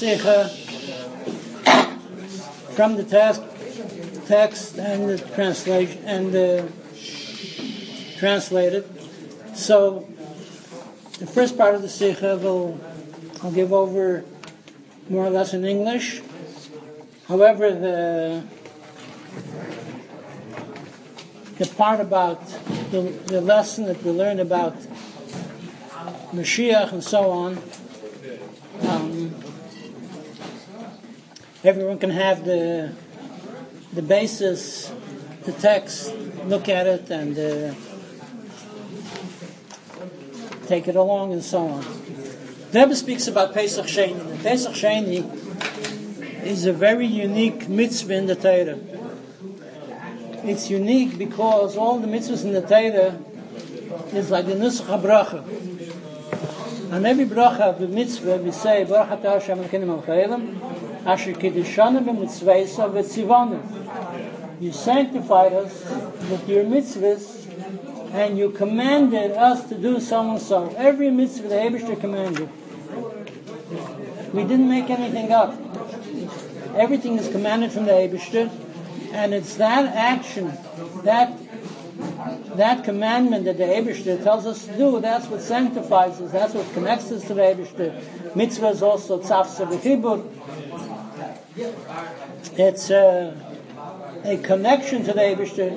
Sikha from the text, text and the translation and the translated. So the first part of the Sikha will I'll give over more or less in English. However, the the part about the, the lesson that we learn about Mashiach and so on, everyone can have the the basis, the text, look at it, and uh, take it along, and so on. The Rebbe speaks about Pesach Sheni. Pesach Sheni is a very unique mitzvah in the Torah. It's unique because all the mitzvahs in the Torah is like the Nusach HaBracha. On every bracha of the mitzvah, we say, Baruch atah Hashem asher kiddushanu b'mitzvaysa v'tzivanu. You sanctified us with your mitzvahs, and you commanded us to do so and so. Every mitzvah the Abishter commanded. We didn't make anything up. Everything is commanded from the Abishter, and it's that action, that that commandment that the Abishter tells us to do, that's what sanctifies us, that's what connects us to the Abishter. Mitzvah is also tzafsa v'chibur. It's a, a connection to the Abishter.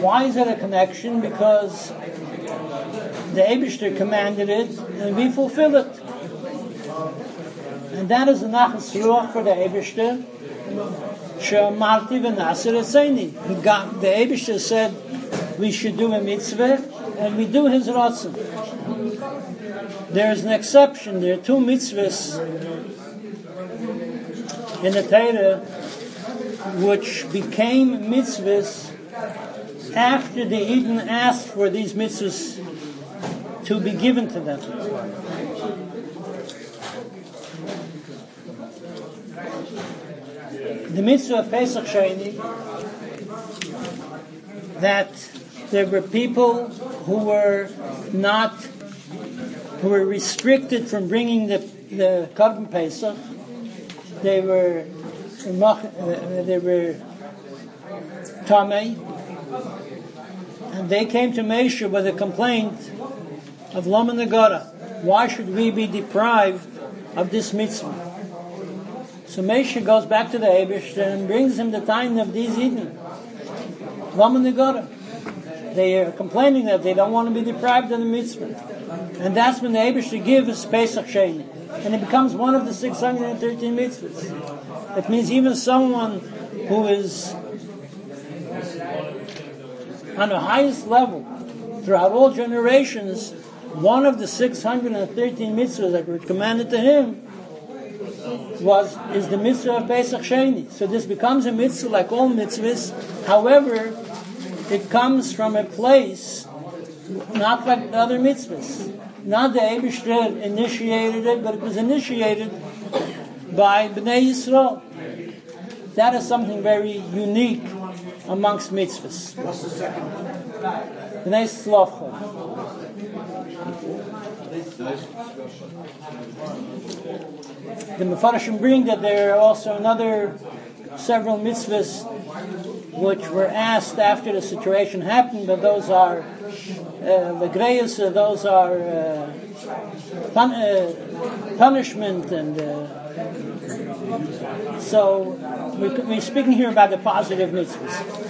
Why is it a connection? Because the Abishter commanded it, and we fulfill it. And that is the nachas ruach for the Abishter. She'amarti v'nasir etzeni. The Abishter said we should do a mitzvah, and we do his ratzon. There is an exception. There are two mitzvahs in the Torah which became mitzvahs after the Eden asked for these mitzvahs to be given to them. The mitzvah of Pesach Sheni that there were people who were not who were restricted from bringing the the Korban Pesach. They were they were Tamei, and they came to Mesha with a complaint of Laman Nagara. Why should we be deprived of this mitzvah? So Mesha goes back to the Abish and brings him the time of these Eden. Laman Nagara. They are complaining that they don't want to be deprived of the mitzvah. And that's when the Abish gives Pesach Sheni. And it becomes one of the 613 mitzvahs. It means even someone who is on the highest level throughout all generations, one of the 613 mitzvahs that were commanded to him was is the mitzvah of Pesach Sheni. So this becomes a mitzvah like all mitzvahs. However, it comes from a place not like the other mitzvahs. Not the Eibishter initiated it, but it was initiated by Bnei Yisrael. That is something very unique amongst mitzvahs. What's the second? Bnei Slavcha. The Mefarshim bring that there are also another several mitzvahs which were asked after the situation happened, but those are uh, the greyas, uh, those are uh, pun- punishment, and so we, we're speaking here about the positive mitzvahs.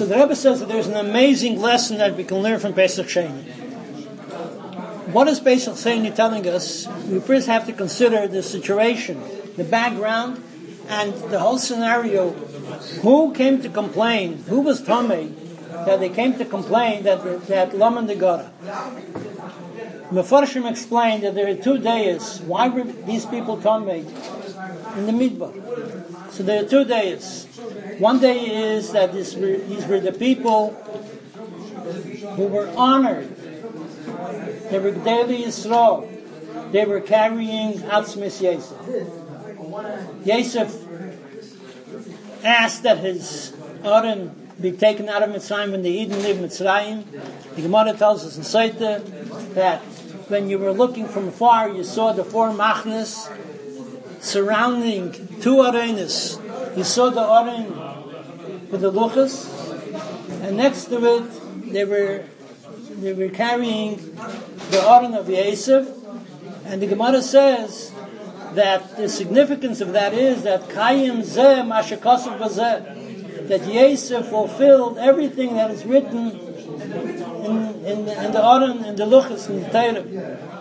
So the Rebbe says that there's an amazing lesson that we can learn from Pesach Sheni. What is Pesach Sheni telling us? We first have to consider the situation, the background, and the whole scenario. Who came to complain? Who was Tomei that they came to complain that that Laman de Gora? Mefarshim explained that there are two days. Why were these people Tomei in the Midbar? So there are two days. One day is that this were, these were the people who were honored. They were daily Yisrael. they were carrying Atzmis Yosef. Yosef asked that his Aaron be taken out of Mitzrayim when the Eden lived Mitzrayim. The Gemara tells us in Saita that when you were looking from afar, you saw the four machnas surrounding two arenas. You saw the aren with the luchas, and next to it, they were they were carrying the aren of Yosef, and the Gemara says that the significance of that is that Kayim Zeh Mashakasav Bazeh, that Yosef fulfilled everything that is written in, in, in the Aron, in the Luchas, in the Torah.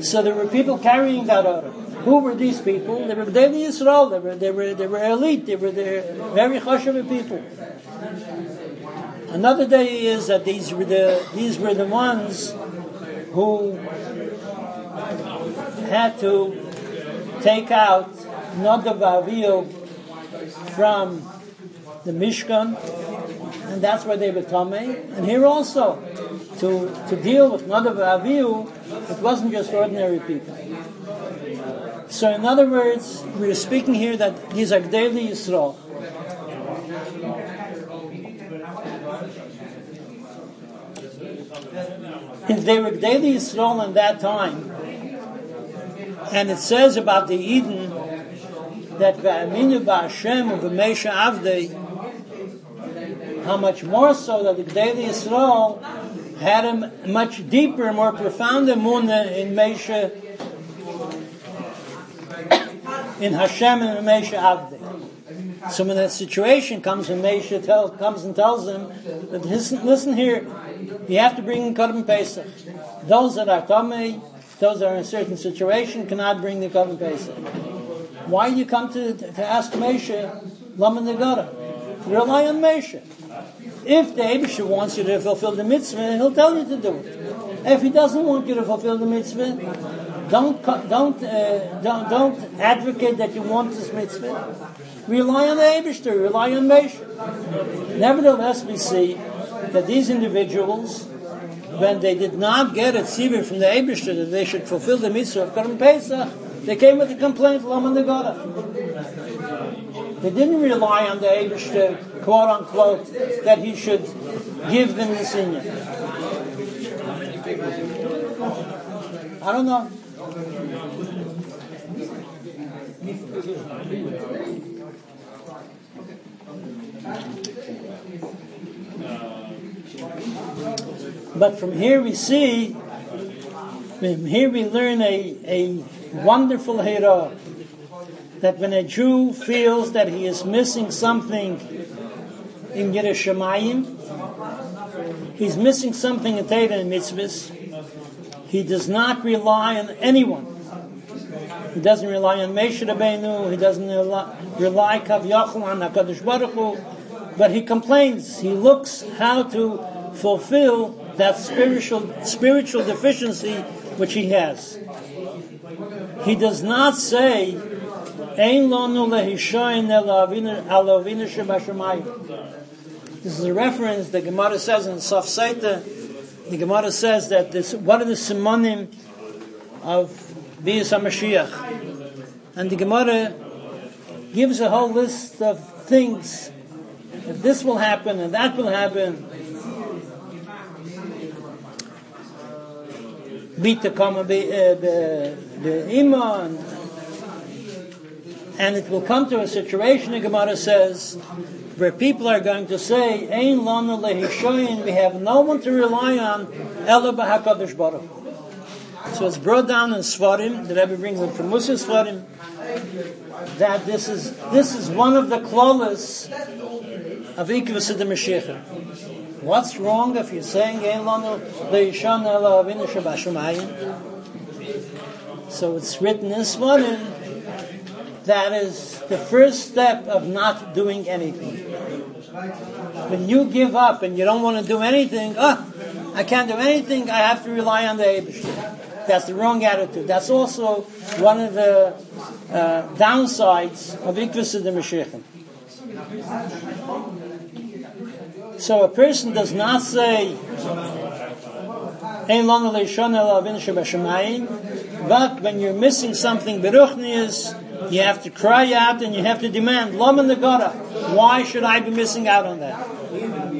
So there were people carrying that order. Who were these people? They were Daily Yisrael. They were, they were, they were elite. They were the very chashuv people. Another day is that these were the these were the ones who had to take out Nadav Avihu from the Mishkan, and that's where they were Tomei. And here also, to, to deal with Nadav Avihu, it wasn't just ordinary people. So, in other words, we are speaking here that these are Gdeli Yisrael. If they were Gdeli Yisrael in that time, and it says about the Eden that V'aminu ba'Hashem avdei, how much more so that the Gdei Yisrael had a much deeper, more profound emunah in Meisha, in Hashem and Meisha Avdei. So when that situation comes and Meisha tell, comes and tells him that listen, listen here, you have to bring in Korban Pesach. Those that are Tomei, those that are in a certain situation cannot bring the Korban Pesach. Why you come to, to ask Mesha, Lama Nagara? Rely on Mesha. If the Abisha wants you to fulfill the mitzvah, he'll tell you to do it. If he doesn't want you to fulfill the mitzvah, don't don't uh, don't, don't advocate that you want this mitzvah. Rely on the Abishter, rely on Mesha. Nevertheless, we see that these individuals when they did not get a tzivir from the Abishter that they should fulfill the mitzvah of Karm Pesach, they came with a complaint, Lama Negara. They didn't rely on the Abishter, quote unquote, that he should give them the senior. I don't know. But from here we see, from here we learn a, a wonderful hero that when a Jew feels that he is missing something in Yerushalayim, he's missing something in Torah and mitzvahs, he does not rely on anyone. He doesn't rely on Moshe Rabbeinu, he doesn't rely, Kav on HaKadosh Baruch Hu, but he complains. He looks how to fulfill that spiritual spiritual deficiency which he has. He does not say, Ein lonu lehishoin elavinu This is a reference the Gemara says in Saf Saita. The Gemara says that this, what are the simonim of Bias HaMashiach? And the Gemara gives a whole list of things. That this will happen and that will happen. bitte kommen the uh, iman and it will come to a situation the Gemara says where people are going to say ein lana lehishoyin we have no one to rely on ela b'hakadosh baruch so it's brought down in Svarim the Rebbe brings it from Musa Svarim that this is this is one of the clauses of Ikvus the Mashiach What's wrong if you're saying Ein Lanu Leishon Ela Shabashumayim? So it's written in Svarim that is the first step of not doing anything. When you give up and you don't want to do anything, ah, I can't do anything, I have to rely on the Abishur. That's the wrong attitude. That's also one of the uh, downsides of Ikvus of the Mashiach. So a person does not say. But when you're missing something beruchnius, you have to cry out and you have to demand, Lama Nagara, why should I be missing out on that?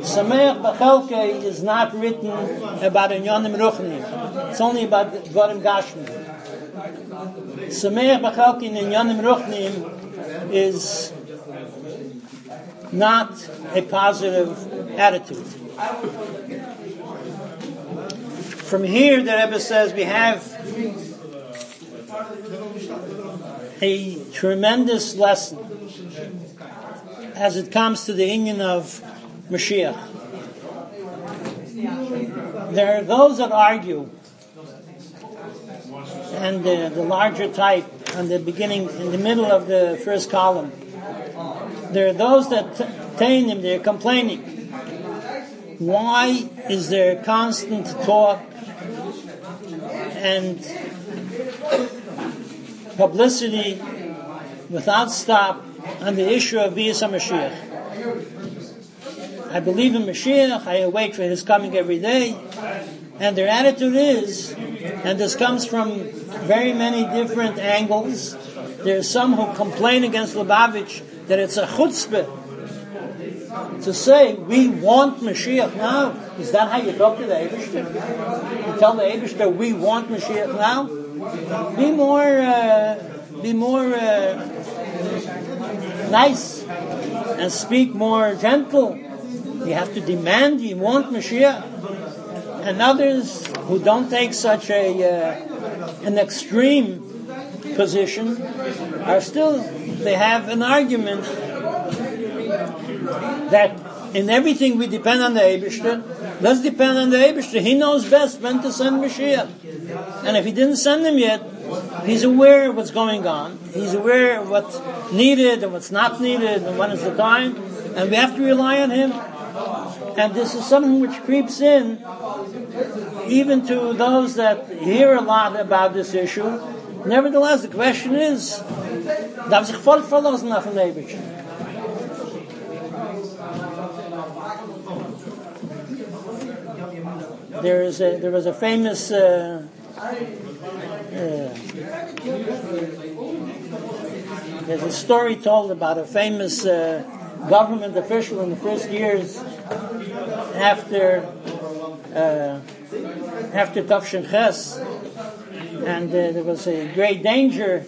Sameach Bachelke is not written about Inyanim Ruchni. It's only about Dvarim Gashmi. Sameach Bachelke in Inyanim Ruchni is not a positive attitude. From here, the Rebbe says we have a tremendous lesson as it comes to the union of Mashiach. There are those that argue, and the, the larger type on the beginning, in the middle of the first column, there are those that t- him, they're complaining. Why is there constant talk and publicity without stop on the issue of Bias Mashiach. I believe in Mashiach, I await for his coming every day, and their attitude is, and this comes from very many different angles, there are some who complain against Lubavitch that it's a chutzpah to say we want Mashiach now. Is that how you talk to the Abishter? You tell the Abishter we want Mashiach now? Be more, uh, be more uh, nice and speak more gentle. You have to demand. You want Mashiach. And others who don't take such a uh, an extreme position are still they have an argument that in everything we depend on the Eibishter. Let's depend on the Eibishter. He knows best when to send Mashiach. And if he didn't send him yet, he's aware of what's going on. He's aware of what's needed and what's not needed and when is the time. And we have to rely on him. And this is something which creeps in even to those that hear a lot about this issue. Nevertheless, the question is, darf sich voll verlassen auf den Eibishter? There is a, there was a famous uh, uh, there's a story told about a famous uh, government official in the first years after uh, after Tafshin Ches, and uh, there was a great danger,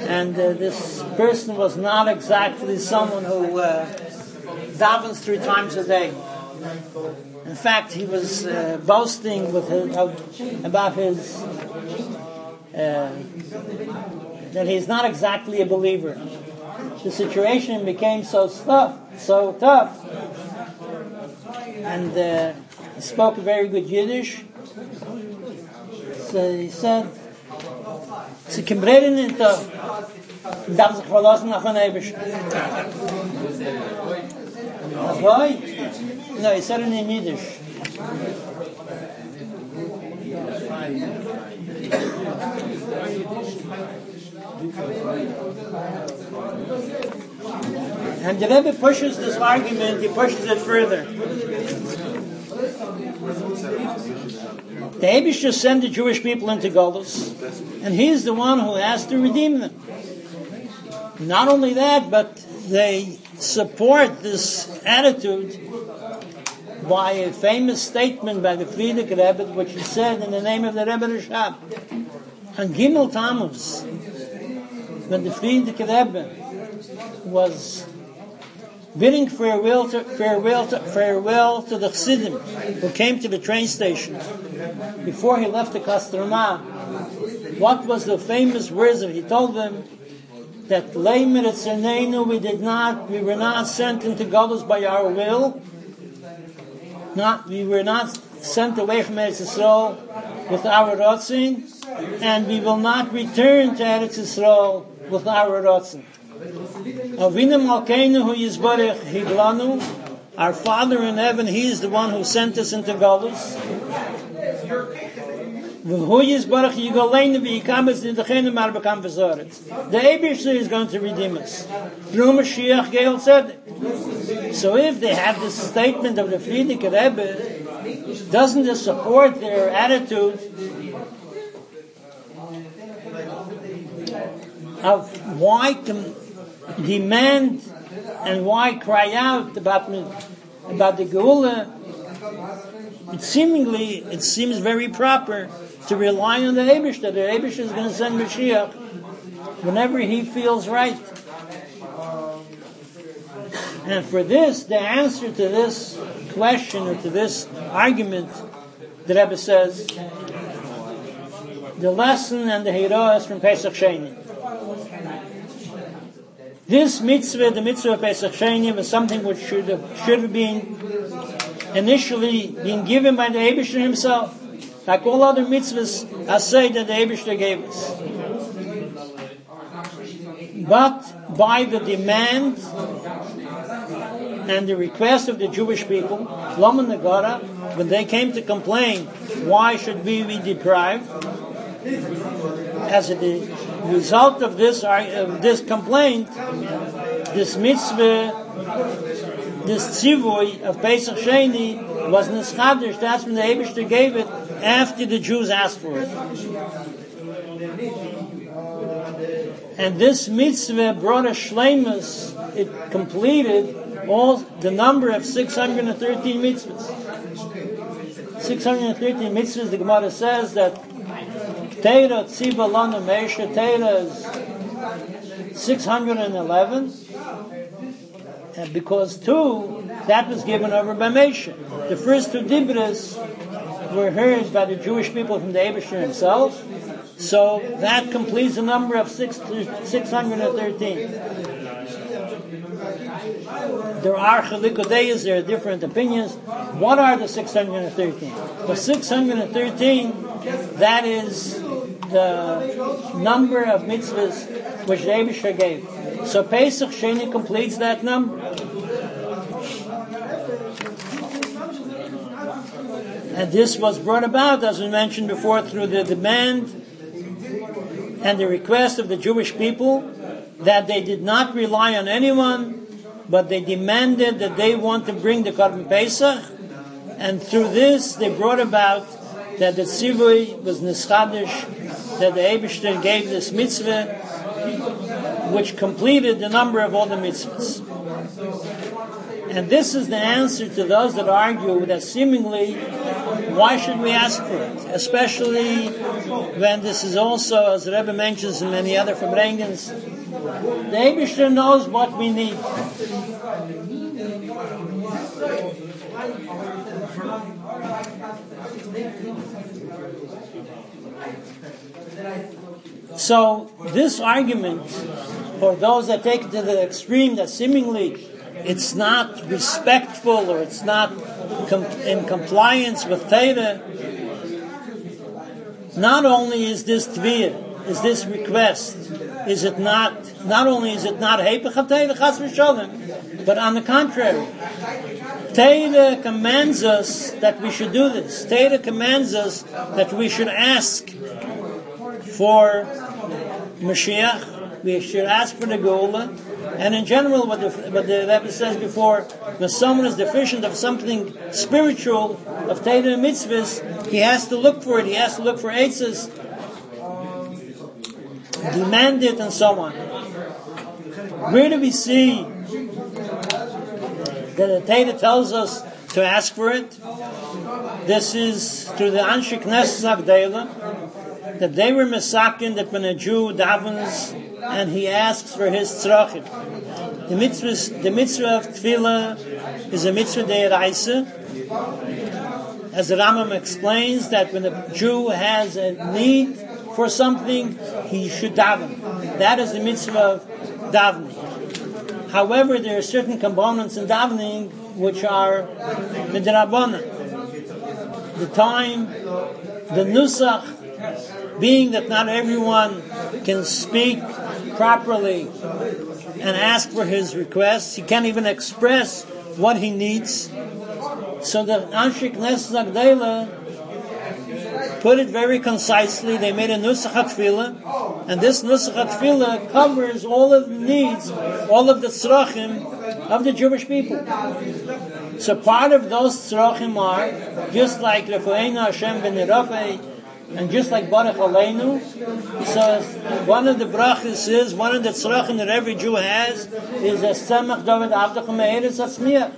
and uh, this person was not exactly someone who uh, davens three times a day. In fact, he was uh, boasting with his, uh, about his uh, that he's not exactly a believer. The situation became so tough, so tough, and uh, he spoke very good Yiddish. So he said, "Sie kimbreden in to, darf sich verlassen auf ein Ebisch." No, he said it in Yiddish. And the Rebbe pushes this argument, he pushes it further. The Abish sent the Jewish people into Golos, and he's the one who has to redeem them. Not only that, but they support this attitude by a famous statement by the Frierdiker Rebbe, which he said in the name of the Rebbe Rashab. On Gimel Tammuz, when the Frierdiker Rebbe was bidding farewell to, farewell to, farewell to the Chassidim who came to the train station before he left the Kostroma, what was the famous words that he told them? That Leimer we did not, we were not sent into Golos by our will. Not, we were not sent away from Eretz Yisrael with our rotzin, and we will not return to Eretz Yisrael with our rotzin. Avinu Malkeinu hu yizbarech higlanu, our Father in heaven, He is the one who sent us into Golos. The Abishur is going to redeem us. Through Mashiach Gael said. So if they have this statement of the Frierdiker Rebbe, Doesn't this support their attitude of why demand and why cry out about about the Geula? It seemingly, it seems very proper to rely on the Abish, that the Abish is going to send Mashiach whenever he feels right. And for this, the answer to this question or to this argument, the Rebbe says, the lesson and the hero is from Pesach Sheni. This mitzvah, the mitzvah of Pesach Sheni, was something which should have, should have been initially been given by the Abishter himself. Like all other mitzvahs, I say that the Abishter gave us. But by the demand and the request of the Jewish people, Laman Nagara, when they came to complain, why should we be deprived? As a result of this, of this complaint, this mitzvah, this tzivui of Pesach Sheni was nischadish. That's when the Abishter gave it after the Jews asked for it. And this mitzvah brought a shlemus. It completed all the number of 613 mitzvahs. 613 mitzvahs, the Gemara says that Teira Tziva Lana Meisha, Teira is 611. And because two, that was given over by Mesha. The first two dibras were heard by the Jewish people from the Abishur himself. So that completes the number of six, 613. There are chalikodeyas, there are different opinions. What are the 613? The 613, that is the number of mitzvahs which the Abishah gave. So Pesach Sheni completes that number. And this was brought about, as we mentioned before, through the demand and the request of the Jewish people that they did not rely on anyone, but they demanded that they want to bring the Korban Pesach, and through this they brought about that the Tzivui was Nischadish, that the Abishter gave this mitzvah, which completed the number of all the mitzvahs. And this is the answer to those that argue that seemingly, why should we ask for it? Especially when this is also, as Rebbe mentions in many other Farbrengens, the Abishter knows what we need. So, this argument, for those that take it to the extreme, that seemingly it's not respectful or it's not com- in compliance with Torah, not only is this tvir, is this request, is it not, not only is it not but on the contrary, Torah commands us that we should do this. Torah commands us that we should ask for Mashiach, we should ask for the Geula, and in general, what the, what the Rebbe says before, when someone is deficient of something spiritual, of Torah and mitzvahs, he has to look for it, he has to look for aces, demand it, and so on. Where do we see that the Torah tells us to ask for it? This is through the Anshik Knesset Agdela, that they were misakin that when a Jew davens and he asks for his tzrachim. The mitzvah, the mitzvah of tefillah is a mitzvah deiraisa. As the Rambam explains, that when a Jew has a need for something, he should daven. That is the mitzvah of davening. However, there are certain components in davening which are midrabanan. The time, the nusach, being that not everyone can speak properly and ask for his requests. He can't even express what he needs. So the Anshik Knesset put it very concisely. They made a Nusach HaTfilah, and this Nusach HaTfilah covers all of the needs, all of the tzrachim of the Jewish people. So part of those tzrochim are, just like Refueinu Hashem ben and just like Baruch Aleinu, so one of the brachas is, one of the tzrochim that every Jew has, is a semach David Avdach Me'eretz Atzmiach.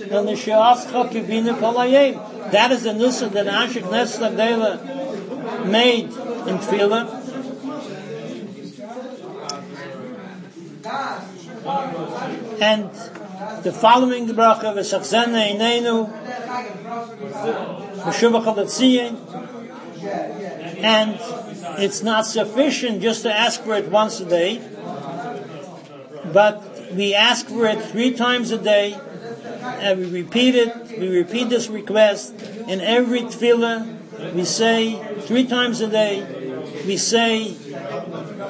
And the She'ascha Kivinu Kolayim. That is the nusa that Ashik Netzla made in Tefillah. And the following bracha v'sachzena inenu v'shuvach and it's not sufficient just to ask for it once a day, but we ask for it three times a day, and we repeat it. We repeat this request in every tefillah. We say three times a day. We say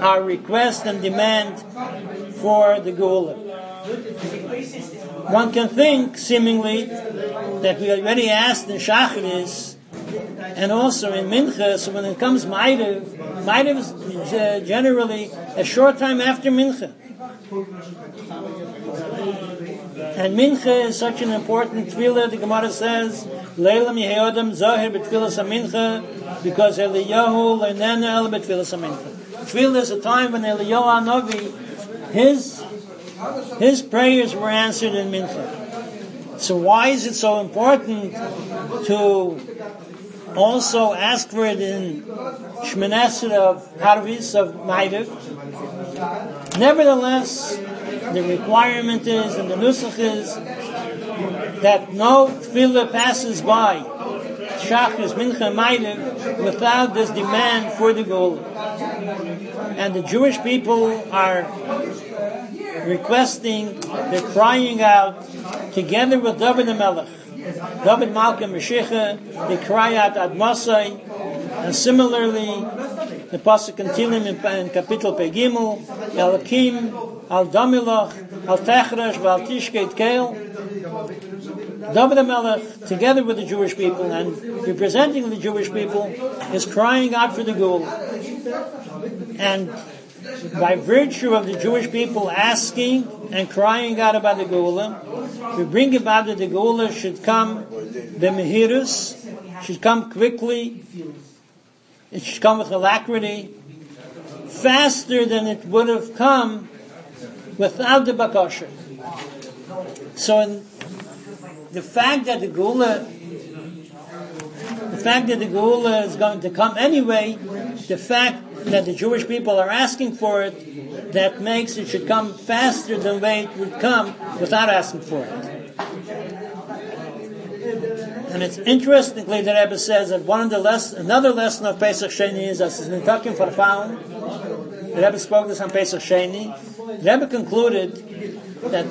our request and demand for the Geula. One can think, seemingly, that we already asked in Shacharis, and also in Mincha, so when it comes Maidev, Maidev is uh, generally a short time after Mincha. And Mincha is such an important tefillah, the Gemara says, Leilam Yehodam Zahir B'tfilas HaMincha, because Eliyahu Leinena El B'tfilas HaMincha. Tefillah is a time when Eliyahu HaNavi, his his prayers were answered in Mincha. So why is it so important to also ask for it in Shmonesra of Harvis of Maidev? Nevertheless, the requirement is and the nusach is that no tefillah passes by Shachris, Mincha, Maidev without this demand for the goal. And the Jewish people are requesting, they're crying out together with David the Melech. David Malka Meshicha, they cry out Ad Masai, and similarly, the Pasuk in Tilim in, in Kapitel Pegimel, El Kim, Al Damilach, Al Techresh, Val Tishkeit Keil, David Melech, together with the Jewish people and representing the Jewish people, is crying out for the Gul. And by virtue of the Jewish people asking and crying out about the Geula, we bring about that the Geula should come the Mehirus, should come quickly, it should come with alacrity, faster than it would have come without the Bakasha. So the fact that the Geula the fact that the Geula is going to come anyway, the fact that the Jewish people are asking for it, that makes it should come faster than way it would come without asking for it. And it's interestingly the Rebbe says that one of the less, another lesson of Pesach Sheni is that it's Nitakim Farfaun. The Rebbe spoke this on Pesach Sheni. The Rebbe concluded that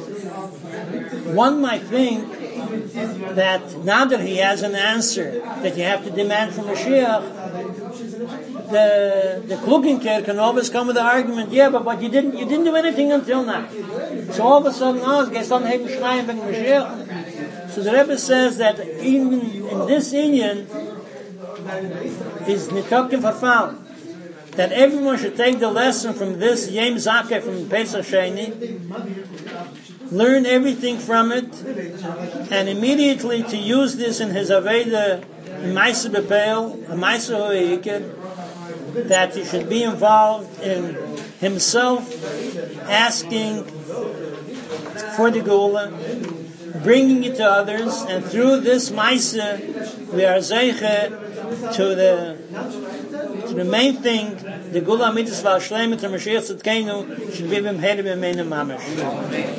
one might think that now that he has an answer that you have to demand from Mashiach, the the Klugenker can always come with the argument, yeah, but what you didn't you didn't do anything until now. So all of a sudden, oh, es geht dann eben schreien wegen Mashiach. So the Rebbe says that even in this Indian is nitokim verfallen. That everyone should take the lesson from this Yem Zakeh from Pesach Sheni, learn everything from it, and immediately to use this in his Aveda in Maisa Bepel, Maisa Hoikid, that he should be involved in himself asking for the Gula, bringing it to others, and through this Maisa, we are Zeiche to the to the main thing, the Gula Mitzvah Shleimit Mashiach Tzidkenu should be him Hedim Mamash.